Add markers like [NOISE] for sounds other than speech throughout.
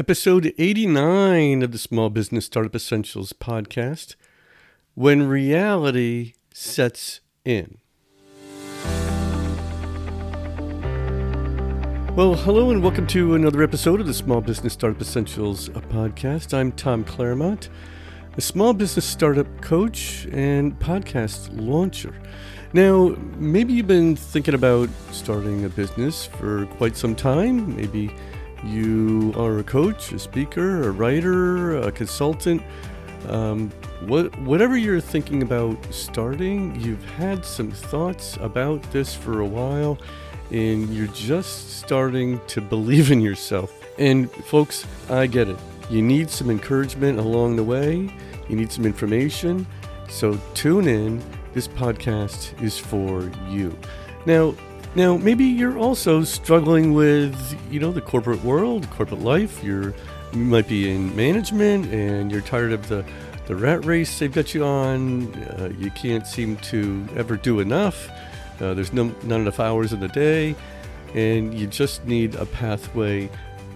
episode 89 of the Small Business Startup Essentials podcast When Reality Sets In. Well, hello and welcome to another episode of the Small Business Startup Essentials podcast. I'm Tom Claremont, a small business startup coach and podcast launcher. Now, maybe you've been thinking about starting a business for quite some time. Maybe you are a coach, a speaker, a writer, a consultant. Um, what, whatever you're thinking about starting, you've had some thoughts about this for a while, and you're just starting to believe in yourself. And folks, I get it. You need some encouragement along the way, you need some information. So tune in this podcast is for you. Now, now maybe you're also struggling with, you know, the corporate world, corporate life. You're you might be in management and you're tired of the the rat race they've got you on. Uh, you can't seem to ever do enough. Uh, there's no, not enough hours in the day, and you just need a pathway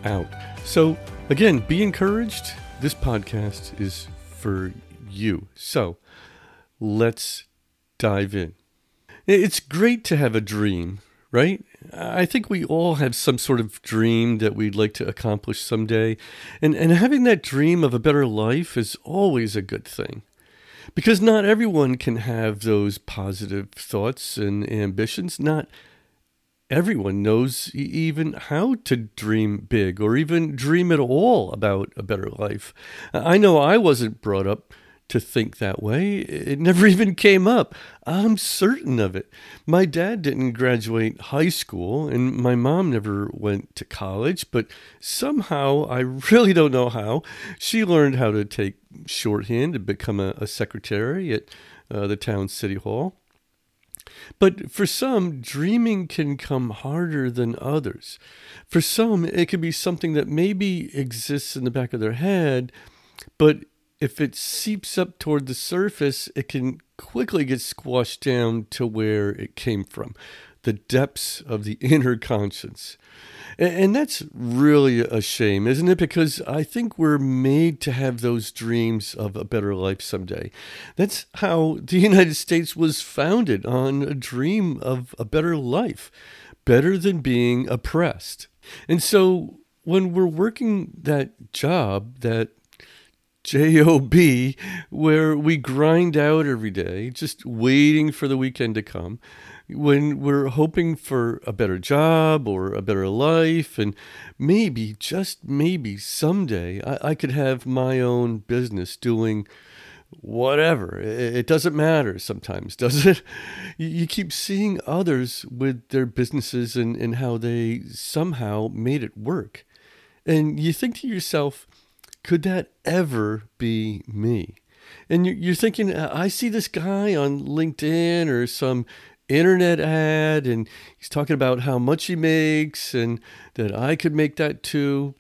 out. So, again, be encouraged. This podcast is for you. So, let's dive in. It's great to have a dream, right? I think we all have some sort of dream that we'd like to accomplish someday. And, and having that dream of a better life is always a good thing. Because not everyone can have those positive thoughts and ambitions. Not everyone knows even how to dream big or even dream at all about a better life. I know I wasn't brought up to think that way. It never [LAUGHS] even came up. I'm certain of it. My dad didn't graduate high school, and my mom never went to college, but somehow, I [LAUGHS] really don't know how, she learned how to take shorthand to become a, a secretary at uh, the town city hall. But for some, dreaming can come harder than others. For some, it could be something that maybe exists in the back of their head, but if it seeps up toward the surface, it can quickly get squashed down to where it came from the depths of the [LAUGHS] inner conscience. And that's really a shame, isn't it? Because I think we're made to have those dreams of a better life someday. That's how the [LAUGHS] United States was founded on a dream of a better life, better than being oppressed. And so when we're working that job that job where we grind out every day just waiting for the weekend to come when we're hoping for a better job or a better life and maybe just maybe someday i, I could have my own business doing whatever. It doesn't matter sometimes [LAUGHS] does it? You keep seeing others with their businesses and, and how they somehow made it work. And you think to yourself could that ever be me? And you're thinking, I see this guy on LinkedIn or some internet ad, and he's talking about how much he makes and that I could make that too.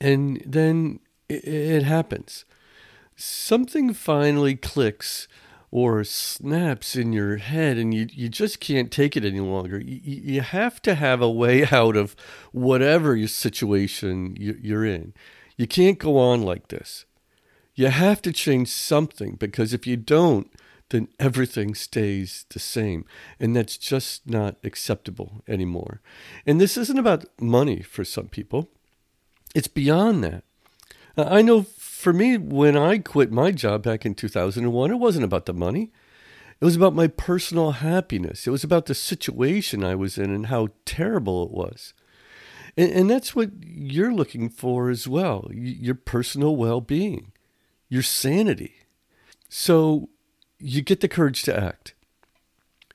And then it, happens. Something finally clicks or snaps in your head and you, you just can't take it any longer. You, you have to have a way out of whatever your situation you're in. You can't go on like this. You have to change something because if you don't, then everything stays the same. And that's just not acceptable anymore. And this isn't about money for some people, it's beyond that. Uh, I know for me, when I quit my job back in 2001, it wasn't about the money. It was about my personal happiness. It was about the situation I was in and how terrible it was. And, and that's what you're looking for as well your personal well being, your sanity. So you get the courage to act.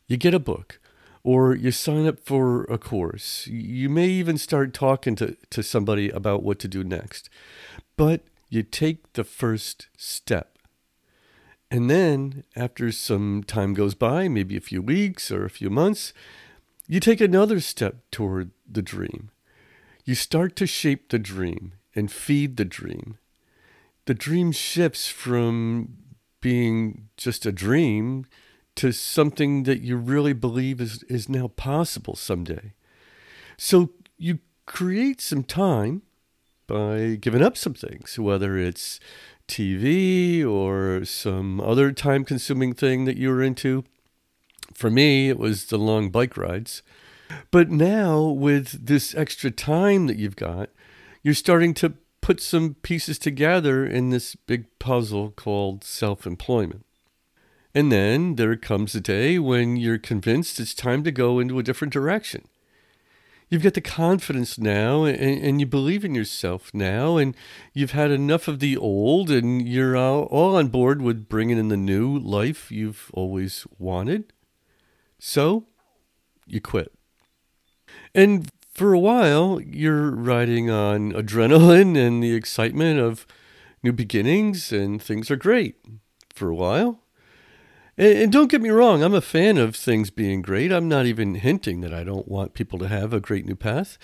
You get a book or you sign up for a course. You may even start talking to, to somebody about what to do next. But you take the first step. And then, after some time goes by, maybe a few weeks or a few months, you take another step toward the dream. You start to shape the dream and feed the dream. The dream shifts from being just a dream to something that you really believe is, is now possible someday. So you create some time by giving up some things, whether it's TV or some other time consuming thing that you were into. For me, it was the long bike rides. But now, with this extra time that you've got, you're starting to put some pieces together in this big puzzle called self employment. And then there comes a day when you're convinced it's time to go into a different direction. You've got the confidence now and, and you believe in yourself now, and you've had enough of the old, and you're all, all on board with bringing in the new life you've always wanted. So you quit. And for a while, you're riding on adrenaline and the excitement of new beginnings, and things are great for a while. And, and, don't get me wrong, I'm a fan of things being great. I'm not even hinting that I don't want people to have a great new path.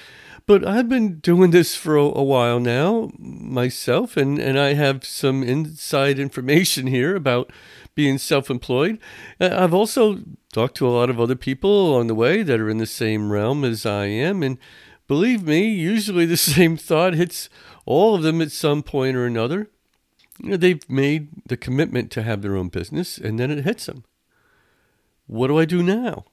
But I've been doing this for a, a while now myself, and, and I have some inside information [LAUGHS] here about being self employed. Uh, I've also talked to a lot of other people along the way that are in the same realm as I am. And believe me, usually the [LAUGHS] same thought hits all of them at some point or another you know, they've made the commitment to have their own business and then it hits them. What do I do now?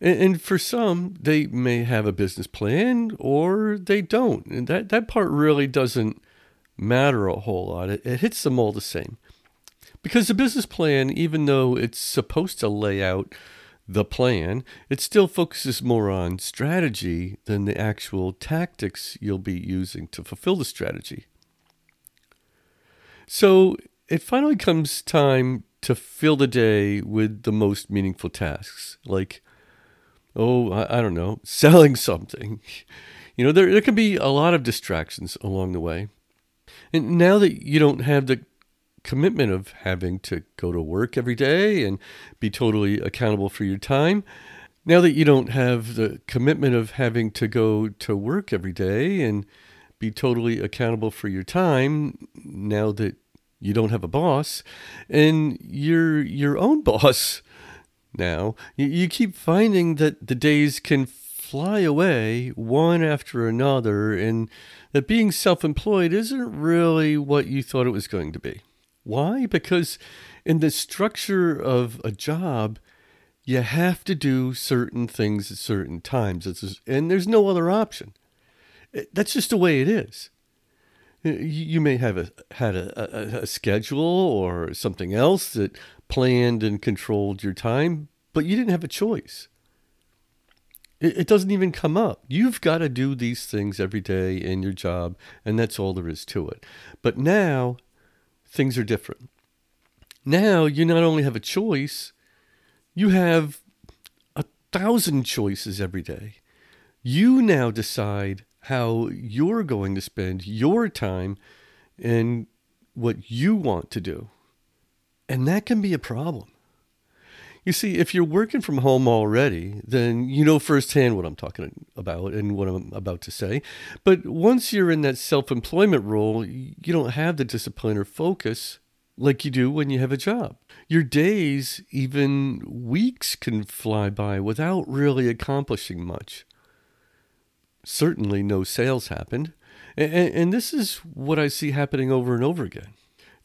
And, and for some, they may have a business plan or they don't. And that, that part really doesn't matter a whole lot. It, it hits them all the same. Because the business plan, even though it's supposed to lay out the plan, it still focuses more on strategy than the actual tactics you'll be using to fulfill the strategy. So it finally comes time to fill the day with the most meaningful tasks, like, oh, I, I don't know, [LAUGHS] selling something. You know, there, there can be a lot of distractions along the way. And now that you don't have the commitment of having to go to work every day and be totally accountable for your time, now that you don't have the commitment of having to go to work every day and be totally accountable for your time now that you don't have a boss and you're your own [LAUGHS] boss now. You, keep finding that the days can fly away one after another and that being self employed isn't really what you thought it was going to be. Why? Because in the structure of a job, you have to do certain things at certain times, and there's no other option. Eh, that's just the way it is. Eh, you may have a, had a, a, a schedule or something else that planned and controlled your time, but you didn't have a choice. It, it doesn't even come up. You've got to do these things every day in your job, and that's all there is to it. But now, things are different. Now, you not only have a choice, you have a thousand choices every day. You now decide how you're going to spend your time and what you want to do. And that can be a problem. You see, if you're working from home already, then you know firsthand what I'm talking about and what I'm about to say. But once you're in that self employment role, you don't have the discipline or focus like you do when you have a job. Your days, even weeks, can fly by without really accomplishing much certainly no sales happened. And, and, this is what I see happening over and over again.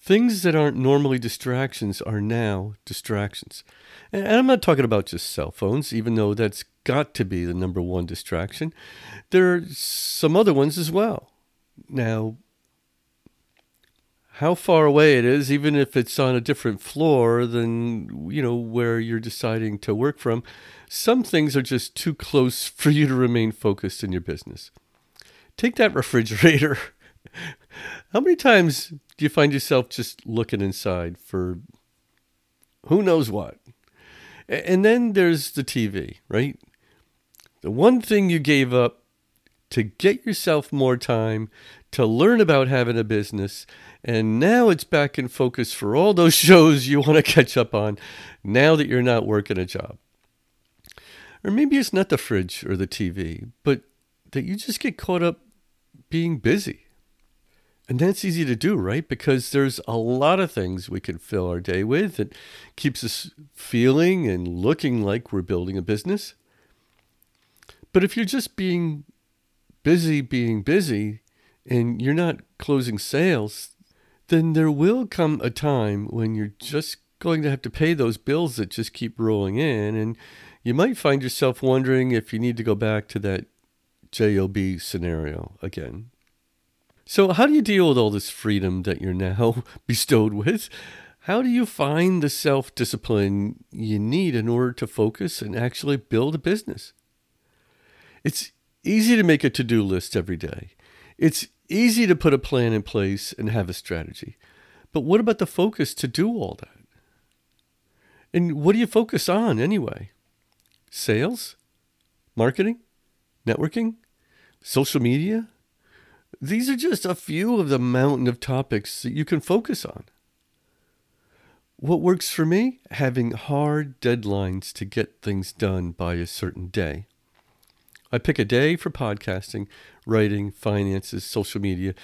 Things that aren't normally distractions are now distractions. And I'm not talking about just cell phones, even though that's got to be the number one distraction. There are some other ones as well. Now, how far away it is, even if it's on a different floor than you know where you're deciding to work from, some things are just too close [LAUGHS] for you to remain focused in your business. Take that refrigerator. [LAUGHS] How many times do you find yourself just looking inside for who knows what? And then there's the TV, right? The one thing you gave up to get yourself more time to learn about having a business and now it's back in focus for all those [LAUGHS] shows you want to catch up on now that you're not working a job. Or maybe it's not the fridge or the TV, but that you just get caught up being busy. And that's easy to do, right? Because there's a lot of things we can fill our day with that keeps us feeling and looking like we're building a business. But if you're just being busy, being busy, and you're not closing sales, then there will come a time when you're just going to have to pay those bills that just keep rolling in. And you might find yourself wondering if you need to go back to that JOB scenario again. So, how do you deal with all this freedom that you're now [LAUGHS] bestowed with? How do you find the self discipline you need in order to focus and actually build a business? It's easy to make a to do list every day. It's easy to put a plan in place and have a strategy. But what about the focus to do all that? And what do you focus on anyway? Sales? Marketing? Networking? Social media? These are just a few of the mountain of topics that you can focus on. What works for me? Having hard deadlines to get things done by a certain day. I pick a day for podcasting, writing, finances, social media.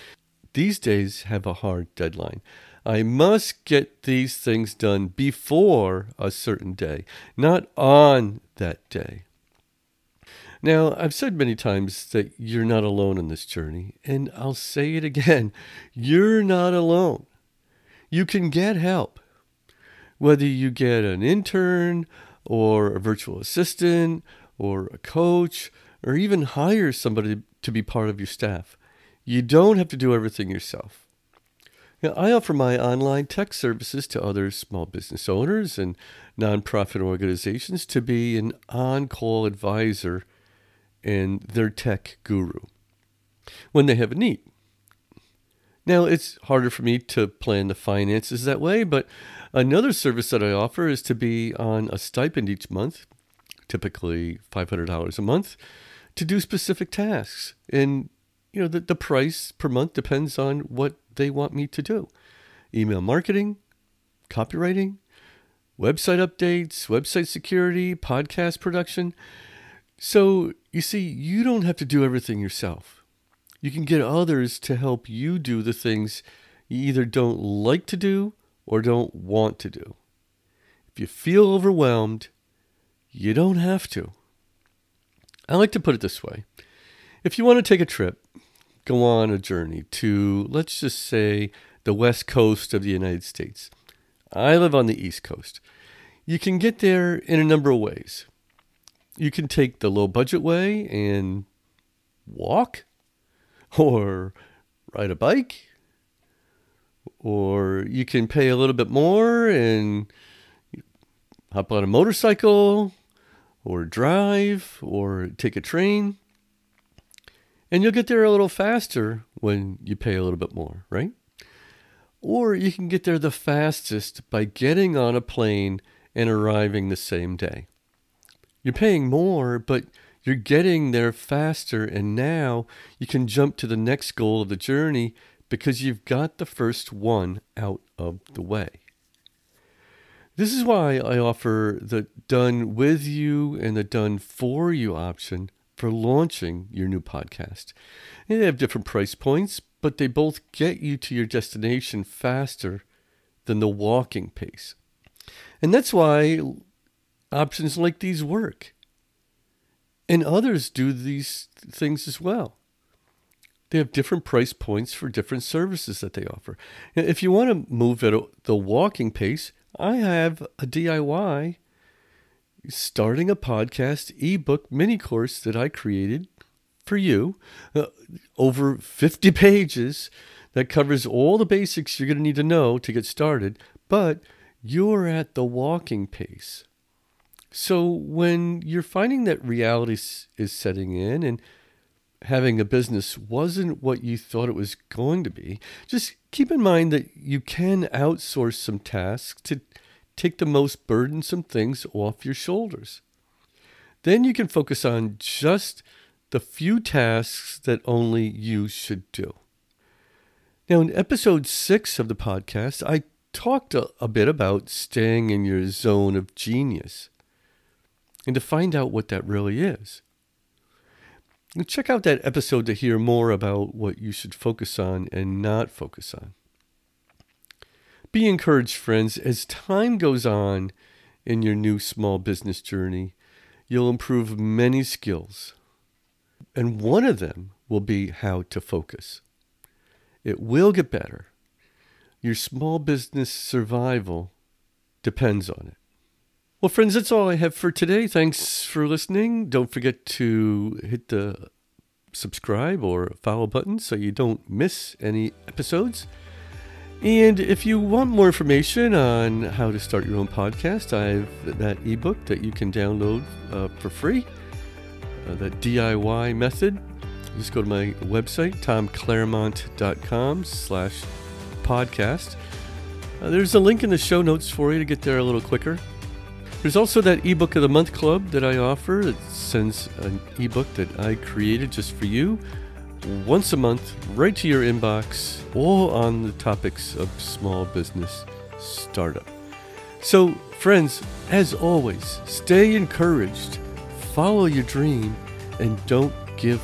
These days have a hard deadline. I must get these things done before a certain day, not on that day. Now, I've said many times that you're not alone in this journey, and I'll say it again [LAUGHS] you're not alone. You can get help. Whether you get an intern or a virtual assistant or a coach or even hire somebody to be part of your staff, you don't have to do everything yourself. Now, I offer my online tech services to other small business owners and nonprofit organizations to be an on call advisor and their tech guru when they have a need. Now, it's harder for me to plan the finances that way, but another service that I offer is to be on a stipend each month, typically $500 a month, to do specific tasks. And, you know, the, the price per month depends on what they want me to do email marketing, copywriting, website updates, website security, podcast production. So, you see, you don't have to do everything yourself. You can get others to help you do the things you either don't like to do or don't want to do. If you feel overwhelmed, you don't have to. I like to put it this way if you want to take a trip, go on a journey to, let's just say, the west coast of the United States. I live on the east coast. You can get there in a number of ways you can take the low budget way and walk or ride a bike or you can pay a little bit more and hop on a motorcycle or drive or take a train and you'll get there a little faster when you pay a little bit more, right? Or you can get there the fastest by getting on a plane and arriving the same day. You're paying more, but you're getting there faster, and now you can jump to the next goal of the journey because you've got the first one out of the way. This is why I offer the done with you and the done for you option for launching your new podcast. They have different price points, but they both get you to your destination faster than the walking pace. And that's why options like these work. And others do these things as well. They have different price points for different services that they offer. If you want to move at the walking pace, I have a DIY starting a podcast ebook mini course that I created for you, uh, over 50 pages that covers all the basics you're going to need to know to get started, but you're at the walking pace. So when you're finding that reality is setting in and having a business wasn't what you thought it was going to be, just keep in mind that you can outsource some tasks to take the most burdensome things off your shoulders. Then you can focus on just the few tasks that only you should do. Now, in episode six of the podcast, I talked a, a bit about staying in your zone of genius and to find out what that really is. And check out that episode to hear more about what you should focus on and not focus on. Be encouraged, friends, as time goes on in your new small business journey, you'll improve many skills. And one of them will be how to focus. It will get better. Your small business survival depends on it. Well, friends, that's all I have for today. Thanks for listening. Don't forget to hit the subscribe or follow button so you don't miss any episodes. And if you want more information on how to start your own podcast, I have that ebook that you can download uh, for free, uh, that DIY method. Just go to my website, tomclaremont.com slash podcast. Uh, there's a link in the show notes for you to get there a little quicker. There's also that ebook of the month club that I offer. It sends an ebook that I created just for you once a month right to your inbox, all on the topics of small business startup. So, friends, as always, stay encouraged, follow your dream, and don't give